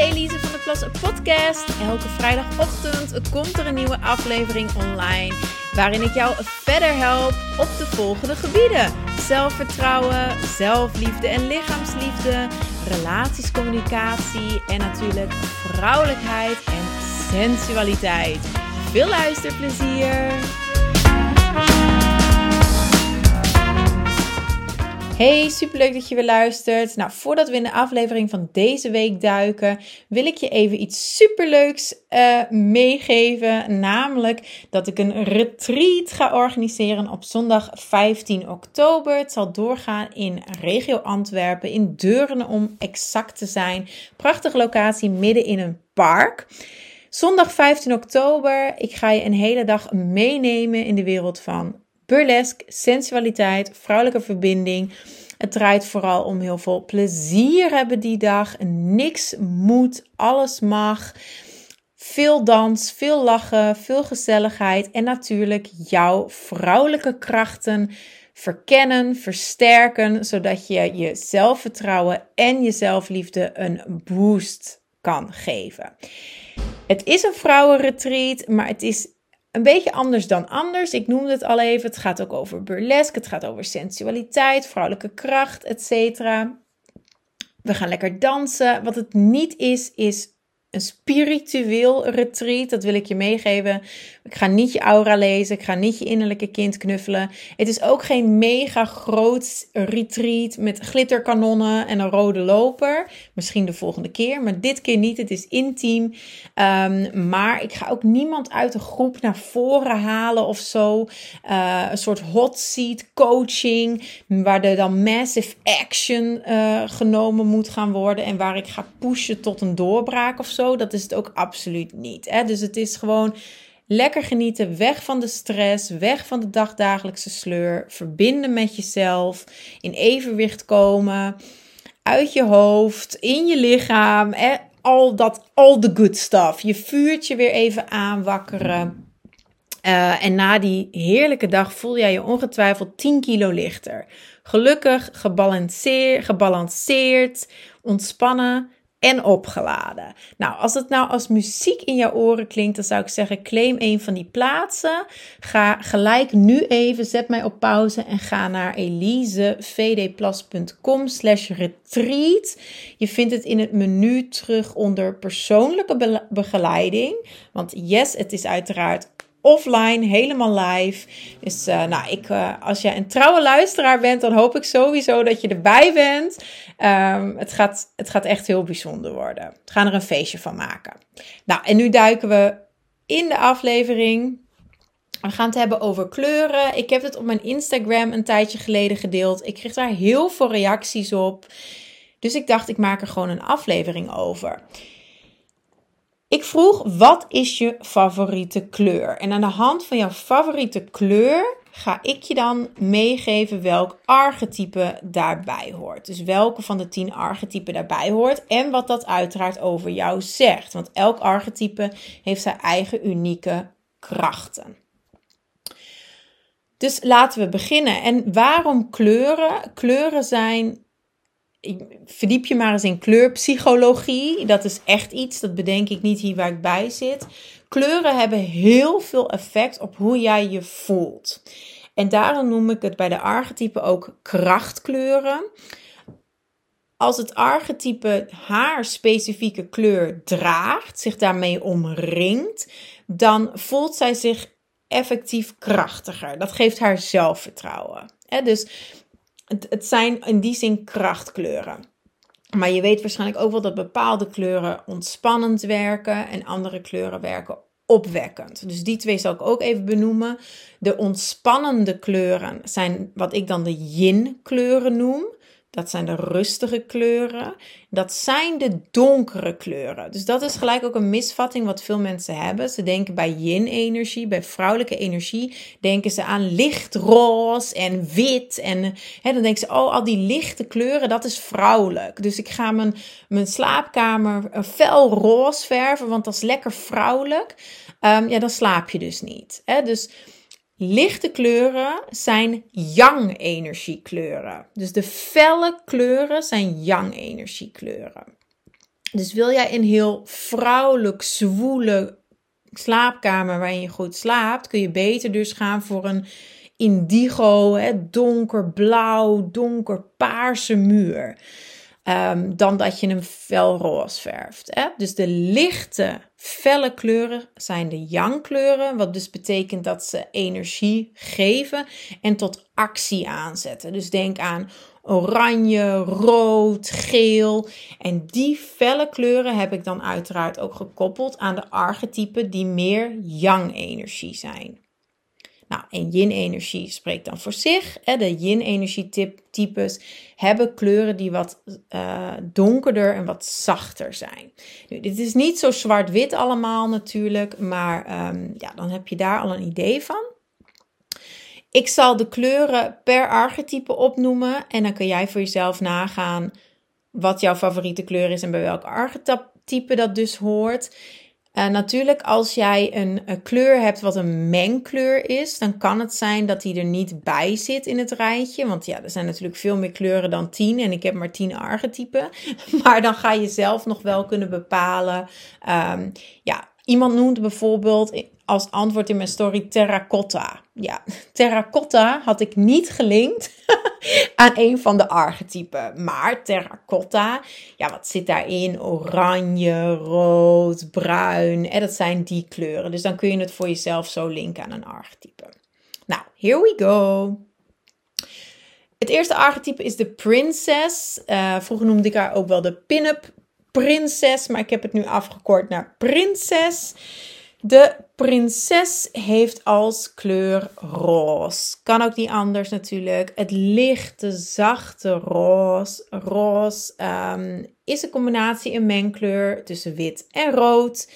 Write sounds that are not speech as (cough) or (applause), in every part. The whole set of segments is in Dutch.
Elise van de Plas podcast. Elke vrijdagochtend komt er een nieuwe aflevering online. Waarin ik jou verder help op de volgende gebieden: zelfvertrouwen, zelfliefde en lichaamsliefde, relaties, communicatie en natuurlijk vrouwelijkheid en sensualiteit. Veel luisterplezier! Hey, superleuk dat je weer luistert. Nou, voordat we in de aflevering van deze week duiken, wil ik je even iets superleuks uh, meegeven. Namelijk dat ik een retreat ga organiseren op zondag 15 oktober. Het zal doorgaan in regio Antwerpen, in Deurne om exact te zijn. Prachtige locatie midden in een park. Zondag 15 oktober, ik ga je een hele dag meenemen in de wereld van burlesque, sensualiteit, vrouwelijke verbinding. Het draait vooral om heel veel plezier hebben die dag. Niks moet, alles mag. Veel dans, veel lachen, veel gezelligheid en natuurlijk jouw vrouwelijke krachten verkennen, versterken, zodat je je zelfvertrouwen en je zelfliefde een boost kan geven. Het is een vrouwenretreat, maar het is een beetje anders dan anders. Ik noemde het al even. Het gaat ook over burlesque. Het gaat over sensualiteit, vrouwelijke kracht, etc. We gaan lekker dansen. Wat het niet is, is een spiritueel retreat. Dat wil ik je meegeven. Ik ga niet je aura lezen. Ik ga niet je innerlijke kind knuffelen. Het is ook geen mega groot retreat met glitterkanonnen en een rode loper. Misschien de volgende keer, maar dit keer niet. Het is intiem. Um, maar ik ga ook niemand uit de groep naar voren halen of zo. Uh, een soort hot seat coaching. Waar er dan massive action uh, genomen moet gaan worden. En waar ik ga pushen tot een doorbraak of zo. Dat is het ook absoluut niet. Hè? Dus het is gewoon lekker genieten, weg van de stress, weg van de dagdagelijkse sleur, verbinden met jezelf, in evenwicht komen, uit je hoofd, in je lichaam, hè? al dat, all the good stuff. Je vuurtje weer even aanwakkeren. Uh, en na die heerlijke dag voel jij je ongetwijfeld 10 kilo lichter. Gelukkig, gebalanceerd ontspannen en opgeladen. Nou, als het nou als muziek in jouw oren klinkt, dan zou ik zeggen: claim een van die plaatsen. Ga gelijk nu even, zet mij op pauze en ga naar elisevdplas.com slash retreat. Je vindt het in het menu terug onder persoonlijke begeleiding. Want yes, het is uiteraard offline, helemaal live. Dus uh, nou, ik, uh, als jij een trouwe luisteraar bent, dan hoop ik sowieso dat je erbij bent. Um, het, gaat, het gaat echt heel bijzonder worden. We gaan er een feestje van maken. Nou, en nu duiken we in de aflevering. We gaan het hebben over kleuren. Ik heb het op mijn Instagram een tijdje geleden gedeeld. Ik kreeg daar heel veel reacties op. Dus ik dacht, ik maak er gewoon een aflevering over. Ik vroeg, wat is je favoriete kleur? En aan de hand van jouw favoriete kleur ga ik je dan meegeven welk archetype daarbij hoort. Dus welke van de tien archetypen daarbij hoort en wat dat uiteraard over jou zegt. Want elk archetype heeft zijn eigen unieke krachten. Dus laten we beginnen. En waarom kleuren? Kleuren zijn verdiep je maar eens in kleurpsychologie. Dat is echt iets, dat bedenk ik niet hier waar ik bij zit. Kleuren hebben heel veel effect op hoe jij je voelt. En daarom noem ik het bij de archetypen ook krachtkleuren. Als het archetype haar specifieke kleur draagt, zich daarmee omringt, dan voelt zij zich effectief krachtiger. Dat geeft haar zelfvertrouwen. Dus het, zijn in die zin krachtkleuren. Maar je weet waarschijnlijk ook wel dat bepaalde kleuren ontspannend werken en andere kleuren werken opwekkend. Dus die twee zal ik ook even benoemen. De ontspannende kleuren zijn wat ik dan de yin kleuren noem. Dat zijn de rustige kleuren. Dat zijn de donkere kleuren. Dus dat is gelijk ook een misvatting wat veel mensen hebben. Ze denken bij yin-energie, bij vrouwelijke energie, denken ze aan lichtroze en wit. En hè, dan denken ze, oh, al die lichte kleuren, dat is vrouwelijk. Dus ik ga mijn, mijn slaapkamer fel roze verven, want dat is lekker vrouwelijk. Um, ja, dan slaap je dus niet. Hè? Dus Lichte kleuren zijn yang-energiekleuren. Dus de felle kleuren zijn yang-energiekleuren. Dus wil jij een heel vrouwelijk, zwoele slaapkamer waarin je goed slaapt, kun je beter dus gaan voor een indigo, hè, donkerblauw, donkerpaarse muur. Um, dan dat je hem fel roze verft. Hè? Dus de lichte, felle kleuren zijn de yang kleuren, wat dus betekent dat ze energie geven en tot actie aanzetten. Dus denk aan oranje, rood, geel. En die felle kleuren heb ik dan uiteraard ook gekoppeld aan de archetypen die meer yang-energie zijn. Nou, en yin-energie spreekt dan voor zich. De yin-energie-types hebben kleuren die wat uh, donkerder en wat zachter zijn. Nu, dit is niet zo zwart-wit allemaal natuurlijk, maar um, ja, dan heb je daar al een idee van. Ik zal de kleuren per archetype opnoemen en dan kun jij voor jezelf nagaan wat jouw favoriete kleur is en bij welk archetype dat dus hoort. Uh, natuurlijk, als jij een, een, kleur hebt wat een mengkleur is, dan kan het zijn dat die er niet bij zit in het rijtje. Want ja, er zijn natuurlijk veel meer kleuren dan 10 en ik heb maar 10 archetypen. (laughs) Maar dan ga je zelf nog wel kunnen bepalen. Um, ja, iemand noemt bijvoorbeeld als antwoord in mijn story terracotta. Ja, (laughs) terracotta had ik niet gelinkt (laughs) aan een van de archetypen. Maar terracotta, ja, wat zit daarin? Oranje, rood, bruin. En dat zijn die kleuren. Dus dan kun je het voor jezelf zo linken aan een archetype. Nou, here we go. Het eerste archetype is de princess. Uh, vroeger noemde ik haar ook wel de pin-up prinses, maar ik heb het nu afgekort naar prinses. De prinses heeft als kleur roze. Kan ook niet anders natuurlijk. Het lichte, zachte roze. Roze um, is een combinatie, een mengkleur tussen wit en rood.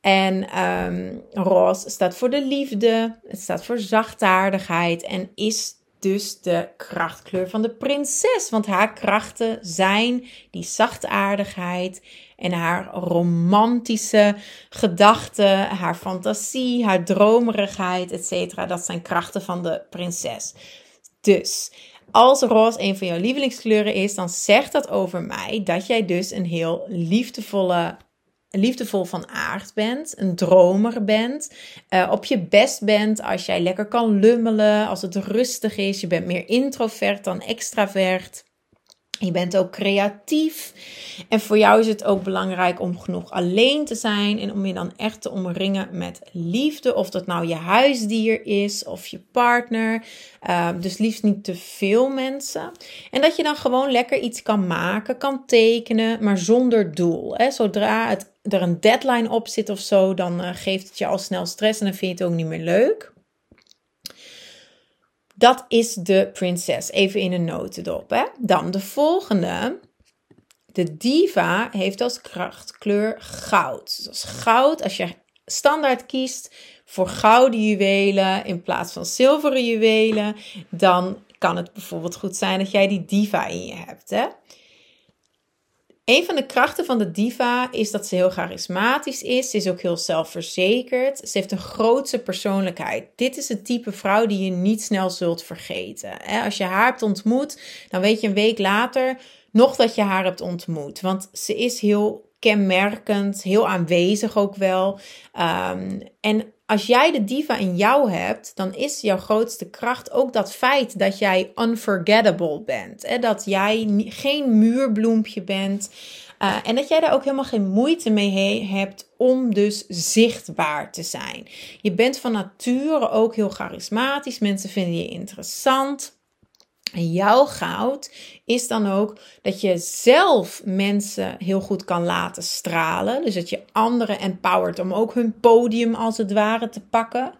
En um, roze staat voor de liefde. Het staat voor zachtaardigheid. En is dus de krachtkleur van de prinses. Want haar krachten zijn die zachtaardigheid en haar romantische gedachten, haar fantasie, haar dromerigheid, etc. Dat zijn krachten van de prinses. Dus als roze een van jouw lievelingskleuren is, dan zegt dat over mij dat jij dus een heel liefdevolle liefdevol van aard bent, een dromer bent, uh, op je best bent als jij lekker kan lummelen, als het rustig is, je bent meer introvert dan extravert. Je bent ook creatief. En voor jou is het ook belangrijk om genoeg alleen te zijn. En om je dan echt te omringen met liefde. Of dat nou je huisdier is of je partner. Uh, dus liefst niet te veel mensen. En dat je dan gewoon lekker iets kan maken, kan tekenen, maar zonder doel. Hè? Zodra het, er een deadline op zit of zo, dan uh, geeft het je al snel stress en dan vind je het ook niet meer leuk. Dat is de prinses. Even in een notendop. Hè? Dan de volgende. De diva heeft als krachtkleur goud. Dus goud, als je standaard kiest voor gouden juwelen in plaats van zilveren juwelen, dan kan het bijvoorbeeld goed zijn dat jij die diva in je hebt. Hè? Een van de krachten van de diva is dat ze heel charismatisch is. Ze is ook heel zelfverzekerd. Ze heeft een grootse persoonlijkheid. Dit is het type vrouw die je niet snel zult vergeten. Als je haar hebt ontmoet, dan weet je een week later nog dat je haar hebt ontmoet. Want ze is heel kenmerkend, heel aanwezig ook wel. Um, en als jij de diva in jou hebt, dan is jouw grootste kracht ook dat feit dat jij unforgettable bent. Hè? Dat jij geen muurbloempje bent. Uh, en dat jij daar ook helemaal geen moeite mee hebt om dus zichtbaar te zijn. Je bent van nature ook heel charismatisch. Mensen vinden je interessant. En jouw goud is dan ook dat je zelf mensen heel goed kan laten stralen. Dus dat je anderen empowert om ook hun podium als het ware te pakken.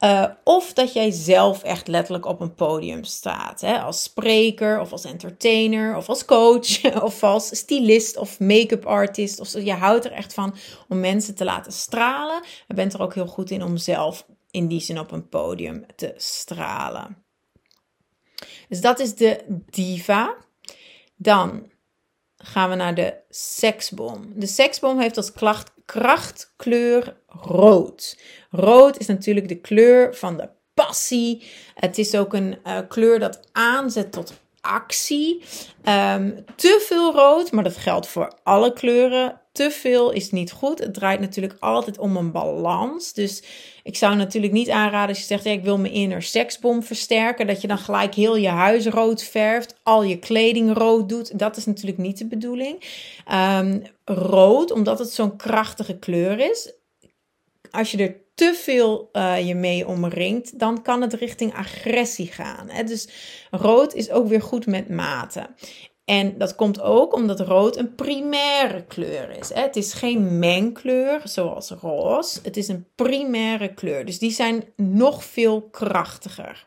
Uh, of dat jij zelf echt letterlijk op een podium staat. Hè? Als spreker of als entertainer of als coach (laughs) of als stylist of make-up artist. Of je houdt er echt van om mensen te laten stralen. Je bent er ook heel goed in om zelf in die zin op een podium te stralen. Dus dat is de diva. Dan gaan we naar de seksbom. De seksbom heeft als klacht, krachtkleur rood. Rood is natuurlijk de kleur van de passie. Het is ook een uh, kleur dat aanzet tot actie. Ehm, te veel rood, maar dat geldt voor alle kleuren. Te veel is niet goed. Het draait natuurlijk altijd om een balans. Dus ik zou natuurlijk niet aanraden als je zegt: ja, ik wil mijn inner seksbom versterken. Dat je dan gelijk heel je huis rood verft, al je kleding rood doet. Dat is natuurlijk niet de bedoeling. Ehm, rood, omdat het zo'n krachtige kleur is. Als je er te veel uh, je mee omringt, dan kan het richting agressie gaan. Hè? Dus rood is ook weer goed met mate. En dat komt ook omdat rood een primaire kleur is. Hè? Het is geen mengkleur zoals roze. Het is een primaire kleur. Dus die zijn nog veel krachtiger.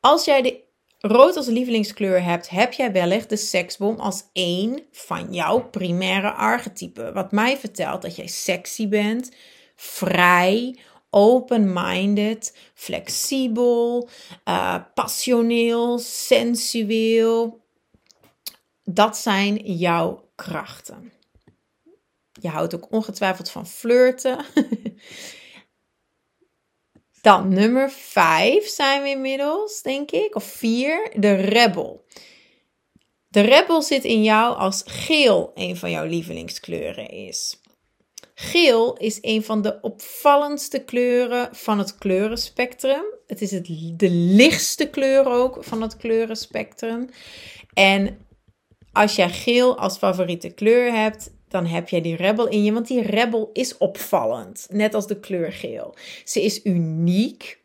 Als jij de rood als lievelingskleur hebt, heb jij wellicht de seksbom als één van jouw primaire archetypen. Wat mij vertelt dat jij sexy bent, vrij, open-minded, flexibel, uh, passioneel, sensueel. Dat zijn jouw krachten. Je houdt ook ongetwijfeld van flirten. (laughs) Dan nummer 5 zijn we inmiddels, denk ik, of 4, de rebel. De rebel zit in jou als geel een van jouw lievelingskleuren is. Geel is een van de opvallendste kleuren van het kleurenspectrum. Het is het, de lichtste kleur ook van het kleurenspectrum. En als jij geel als favoriete kleur hebt, dan heb jij die rebel in je. Want die rebel is opvallend. Net als de kleur geel. Ze is uniek.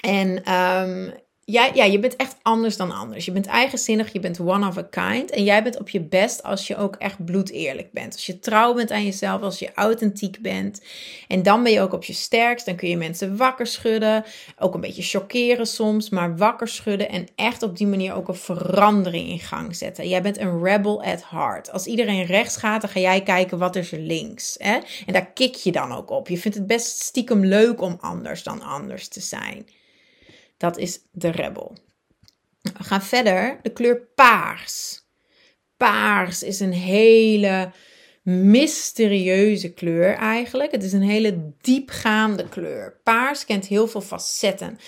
En um, ja, ja, je bent echt anders dan anders. Je bent eigenzinnig, je bent one of a kind. En jij bent op je best als je ook echt bloedeerlijk bent. Als je trouw bent aan jezelf, als je authentiek bent. En dan ben je ook op je sterkst. Dan kun je mensen wakker schudden. Ook een beetje chockeren soms, maar wakker schudden. En echt op die manier ook een verandering in gang zetten. Jij bent een rebel at heart. Als iedereen rechts gaat, dan ga jij kijken wat is er links. Hè? En daar kik je dan ook op. Je vindt het best stiekem leuk om anders dan anders te zijn. Dat is de rebel. We gaan verder. De kleur paars. Paars is een hele mysterieuze kleur eigenlijk. Het is een hele diepgaande kleur. Paars kent heel veel facetten.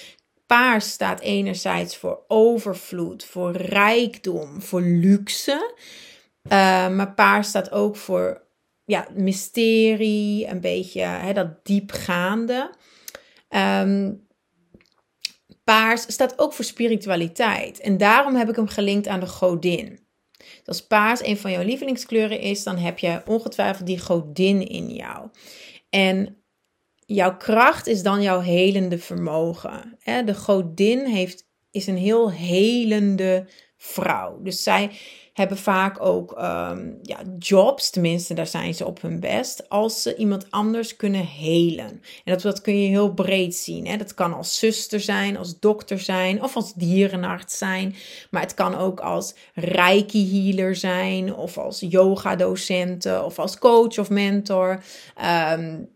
Paars staat enerzijds voor overvloed, voor rijkdom, voor luxe. Uh, maar paars staat ook voor ja, mysterie, een beetje hè, dat diepgaande. Um, Paars staat ook voor spiritualiteit. En daarom heb ik hem gelinkt aan de godin. Als paars een van jouw lievelingskleuren is, dan heb je ongetwijfeld die godin in jou. En jouw kracht is dan jouw helende vermogen. De godin heeft, is een heel helende vrouw. Dus zij hebben vaak ook um, ja, jobs, tenminste daar zijn ze op hun best, als ze iemand anders kunnen helen. En dat, dat kun je heel breed zien. Hè? Dat kan als zuster zijn, als dokter zijn of als dierenarts zijn. Maar het kan ook als reiki healer zijn of als yoga docenten of als coach of mentor. Um,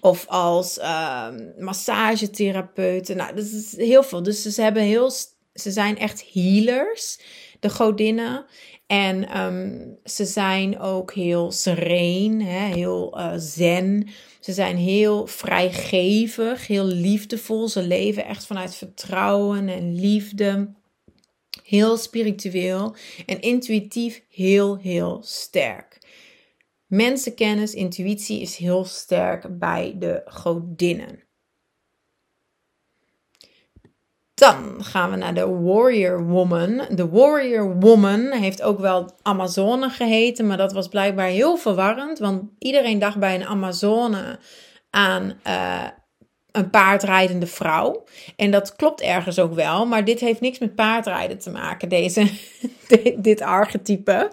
of als um, massagetherapeuten. Nou, dat is heel veel. Dus ze hebben heel, ze zijn echt healers de godinnen. En ehm, ze zijn ook heel sereen, hè, heel uh, zen. Ze zijn heel vrijgevig, heel liefdevol. Ze leven echt vanuit vertrouwen en liefde. Heel spiritueel en intuïtief heel, heel sterk. Mensenkennis, intuïtie is heel sterk bij de godinnen. Dan gaan we naar de Warrior Woman. De Warrior Woman heeft ook wel Amazone geheten, maar dat was blijkbaar heel verwarrend. Want iedereen dacht bij een Amazone aan uh, een paardrijdende vrouw. En dat klopt ergens ook wel, maar dit heeft niks met paardrijden te maken, deze, (laughs) dit archetype.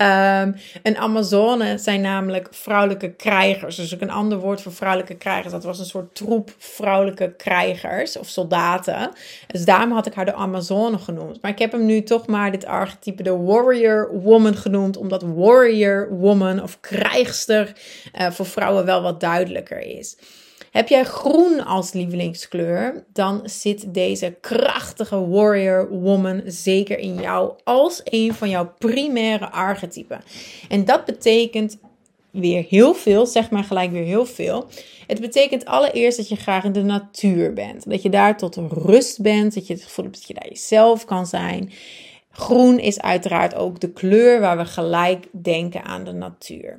Um, een Amazone zijn namelijk vrouwelijke krijgers. Dus ook een ander woord voor vrouwelijke krijgers. Dat was een soort troep vrouwelijke krijgers of soldaten. Dus daarom had ik haar de Amazone genoemd. Maar ik heb hem nu toch maar dit archetype de Warrior Woman genoemd. Omdat Warrior Woman of krijgster uh, voor vrouwen wel wat duidelijker is. Heb jij groen als lievelingskleur, dan zit deze krachtige warrior woman zeker in jou als een van jouw primaire archetypen. En dat betekent weer heel veel, zeg maar gelijk weer heel veel. Het betekent allereerst dat je graag in de natuur bent. Dat je daar tot rust bent, dat je het gevoel hebt dat je daar jezelf kan zijn. Groen is uiteraard ook de kleur waar we gelijk denken aan de natuur.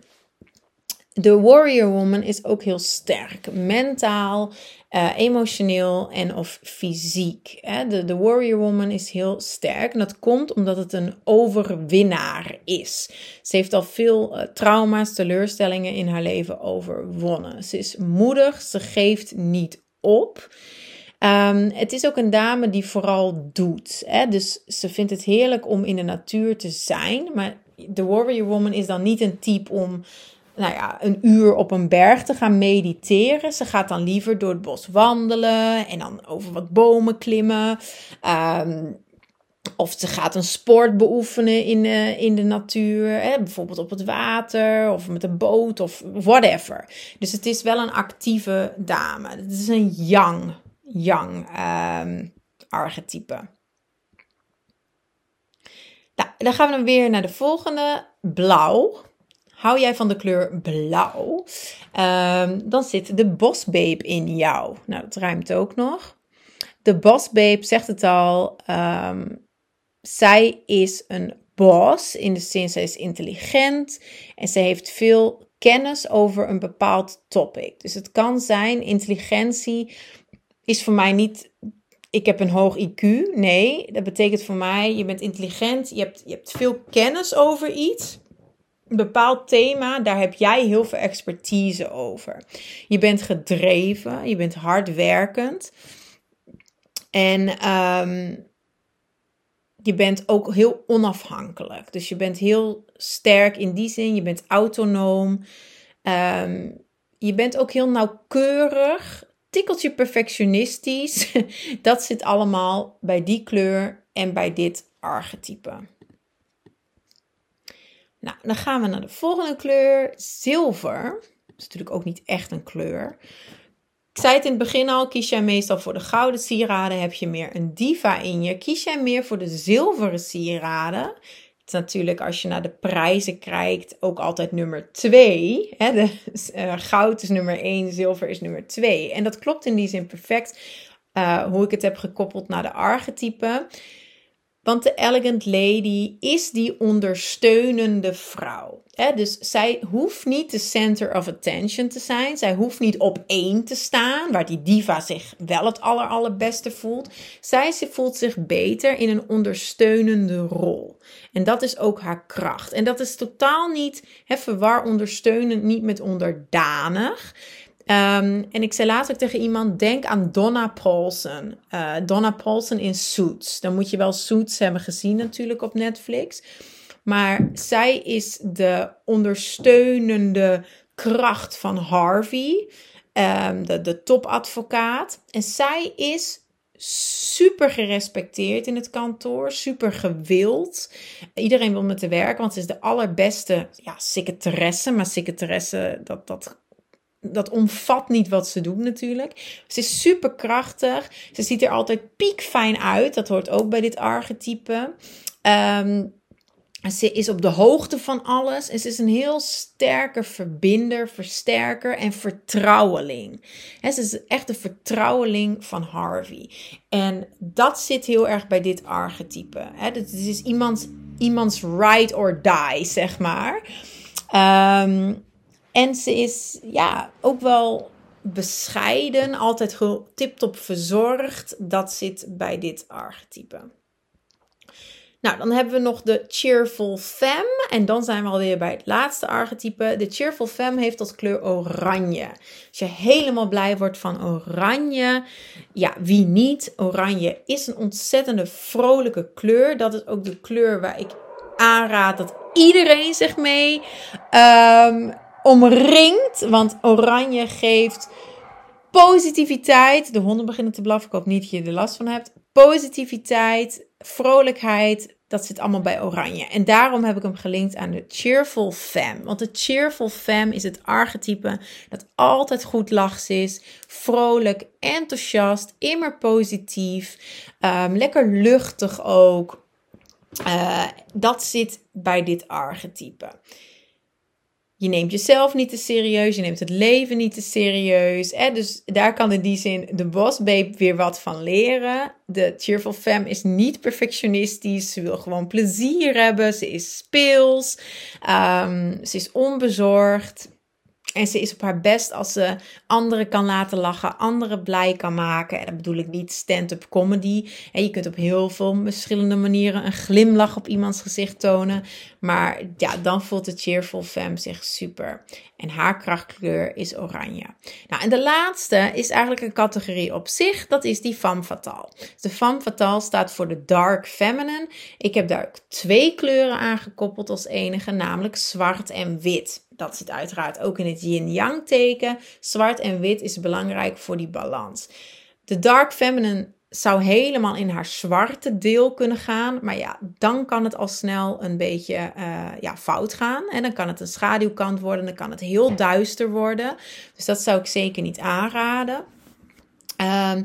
De warrior woman is ook heel sterk, mentaal, uh, emotioneel en of fysiek. Hè? De, warrior woman is heel sterk en dat komt omdat het een overwinnaar is. Ze heeft al veel uh, trauma's, teleurstellingen in haar leven overwonnen. Ze is moedig, ze geeft niet op. Um, het is ook een dame die vooral doet. Hè? Dus ze vindt het heerlijk om in de natuur te zijn. Maar de warrior woman is dan niet een type om nou ja, een uur op een berg te gaan mediteren. Ze gaat dan liever door het bos wandelen en dan over wat bomen klimmen. Um, of ze gaat een sport beoefenen in, uh, in de natuur, hè, bijvoorbeeld op het water of met een boot of whatever. Dus het is wel een actieve dame. Het is een yang, yang um, archetype. Nou, dan gaan we dan weer naar de volgende, blauw. Hou jij van de kleur blauw? Um, dan zit de bosbabe in jou. Nou, dat ruimt ook nog. De bosbabe zegt het al. Um, zij is een boss. In de zin, zij is intelligent. En ze heeft veel kennis over een bepaald topic. Dus het kan zijn, intelligentie is voor mij niet ik heb een hoog IQ. Nee, dat betekent voor mij, je bent intelligent, je hebt, je hebt veel kennis over iets een bepaald thema, daar heb jij heel veel expertise over. Je bent gedreven, je bent hardwerkend. En ehm, je bent ook heel onafhankelijk. Dus je bent heel sterk in die zin, je bent autonoom. Ehm, je bent ook heel nauwkeurig, tikkeltje perfectionistisch. (laughs) Dat zit allemaal bij die kleur en bij dit archetype. Nou, dan gaan we naar de volgende kleur, zilver. Dat is natuurlijk ook niet echt een kleur. Ik zei het in het begin al, kies jij meestal voor de gouden sieraden, heb je meer een diva in je. Kies jij meer voor de zilveren sieraden, natuurlijk als je naar de prijzen kijkt ook altijd nummer 2. De, uh, goud is nummer 1, zilver is nummer 2. En dat klopt in die zin perfect uh, hoe ik het heb gekoppeld naar de archetypen. Want de elegant lady is die ondersteunende vrouw. Dus zij hoeft niet de center of attention te zijn. Zij hoeft niet op één te staan, waar die diva zich wel het aller, allerbeste voelt. Zij voelt zich beter in een ondersteunende rol. En dat is ook haar kracht. En dat is totaal niet, he, verwar ondersteunend niet met onderdanig. Um, en ik zei later tegen iemand: denk aan Donna Paulson. Uh, Donna Paulson in Suits. Dan moet je wel Suits hebben gezien, natuurlijk op Netflix. Maar zij is de ondersteunende kracht van Harvey, um, de, de topadvocaat. En zij is super gerespecteerd in het kantoor, super gewild. Iedereen wil met haar werken, want ze is de allerbeste ja, secretaresse. Maar secretaresse, dat, dat dat omvat niet wat ze doet natuurlijk. Ze is super krachtig. Ze ziet er altijd piekfijn uit. Dat hoort ook bij dit archetype. Um, ze is op de hoogte van alles. En ze is een heel sterke verbinder, versterker en vertrouweling. ze is echt de vertrouweling van Harvey. En dat zit heel erg bij dit archetype. Het is iemands, iemands ride or die, zeg maar. Um, en ze is ja, ook wel bescheiden, altijd tip-top verzorgd. Dat zit bij dit archetype. Nou, dan hebben we nog de Cheerful Femme. En dan zijn we alweer bij het laatste archetype. De Cheerful Femme heeft als kleur oranje. Als je helemaal blij wordt van oranje, ja, wie niet? Oranje is een ontzettende vrolijke kleur. Dat is ook de kleur waar ik aanraad dat iedereen zich mee um, omringd. Want oranje geeft positiviteit. De honden beginnen te blaffen. Ik hoop niet dat je er last van hebt. Positiviteit, vrolijkheid. Dat zit allemaal bij oranje. En daarom heb ik hem gelinkt aan de cheerful femme. Want de cheerful femme is het archetype dat altijd goed lachs is. Vrolijk, enthousiast, immer positief. Um, lekker luchtig ook. Uh, dat zit bij dit archetype. Je neemt jezelf niet te serieus, je neemt het leven niet te serieus. Hè? Dus daar kan in die zin de bosbabe weer wat van leren. De cheerful femme is niet perfectionistisch, ze wil gewoon plezier hebben, ze is speels, um, ze is onbezorgd. En ze is op haar best als ze anderen kan laten lachen, anderen blij kan maken. En dat bedoel ik niet stand-up comedy. En je kunt op heel veel verschillende manieren een glimlach op iemands gezicht tonen. Maar ja, dan voelt de cheerful femme zich super. En haar krachtkleur is oranje. Nou, en de laatste is eigenlijk een categorie op zich. Dat is die femme fatale. de femme fatale staat voor de dark feminine. Ik heb daar twee kleuren aan gekoppeld als enige, namelijk zwart en wit. Dat zit uiteraard ook in het yin-yang teken. Zwart en wit is belangrijk voor die balans. De dark feminine zou helemaal in haar zwarte deel kunnen gaan. Maar ja, dan kan het al snel een beetje uh, ja, fout gaan. En dan kan het een schaduwkant worden. Dan kan het heel duister worden. Dus dat zou ik zeker niet aanraden. Um,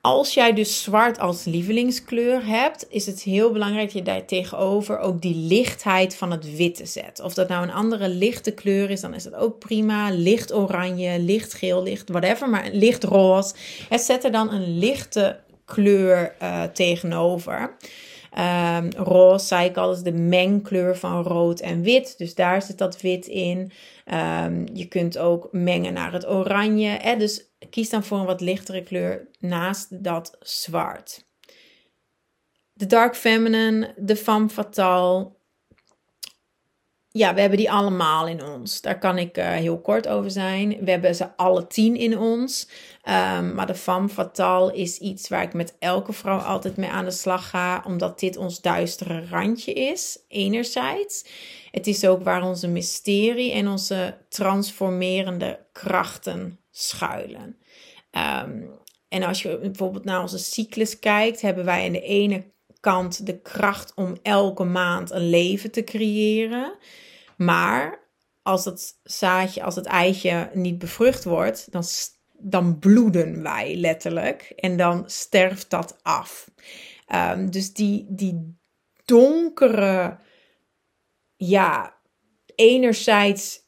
als jij dus zwart als lievelingskleur hebt, is het heel belangrijk dat je daar tegenover ook die lichtheid van het witte zet. Of dat nou een andere lichte kleur is, dan is dat ook prima. Licht oranje, licht geel, licht whatever, maar licht roze. zet er dan een lichte kleur uh, tegenover. Um, roze, zei ik al, is de mengkleur van rood en wit. Dus daar zit dat wit in. Um, je kunt ook mengen naar het oranje. Dus kies dan voor een wat lichtere kleur naast dat zwart. De dark feminine, de femme fatale. Ja, we hebben die allemaal in ons. Daar kan ik uh, heel kort over zijn. We hebben ze alle tien in ons. Um, maar de femme fatale is iets waar ik met elke vrouw altijd mee aan de slag ga. Omdat dit ons duistere randje is, enerzijds. Het is ook waar onze mysterie en onze transformerende krachten schuilen. Ehm, en als je bijvoorbeeld naar onze cyclus kijkt, hebben wij aan de ene kant de kracht om elke maand een leven te creëren. Maar als het zaadje, als het eitje niet bevrucht wordt, dan, dan bloeden wij letterlijk. En dan sterft dat af. Ehm, dus die, die donkere, ja, enerzijds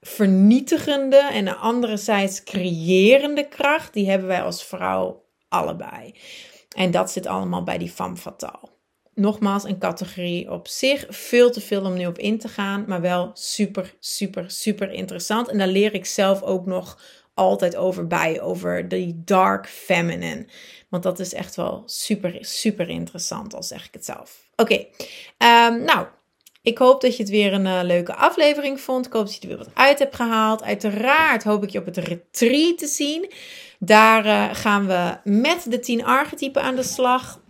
vernietigende en anderzijds creërende kracht, die hebben wij als vrouw allebei. En dat zit allemaal bij die femme fatale. Nogmaals, een categorie op zich. Veel te veel om nu op in te gaan, maar wel super, super, super interessant. En daar leer ik zelf ook nog altijd over bij, over die dark feminine. Want dat is echt wel super, super interessant, al zeg ik het zelf. Oké, ehm, nou, ik hoop dat je het weer een uh, leuke aflevering vond. Ik hoop dat je er weer wat uit hebt gehaald. Uiteraard hoop ik je op het retreat te zien. Daar uh, gaan we met de 10 archetypen aan de slag.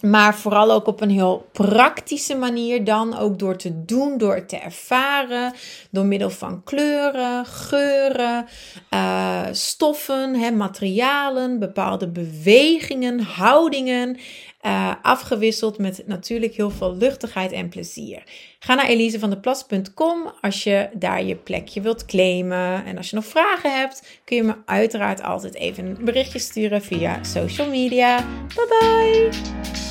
Maar vooral ook op een heel praktische manier dan. Ook door te doen, door te ervaren. Door middel van kleuren, geuren, uh, stoffen, hè, materialen, bepaalde bewegingen, houdingen. Uh, afgewisseld met natuurlijk heel veel luchtigheid en plezier. Ga naar elisevandeplas.com als je daar je plekje wilt claimen. En als je nog vragen hebt, kun je me uiteraard altijd even een berichtje sturen via social media. Bye bye!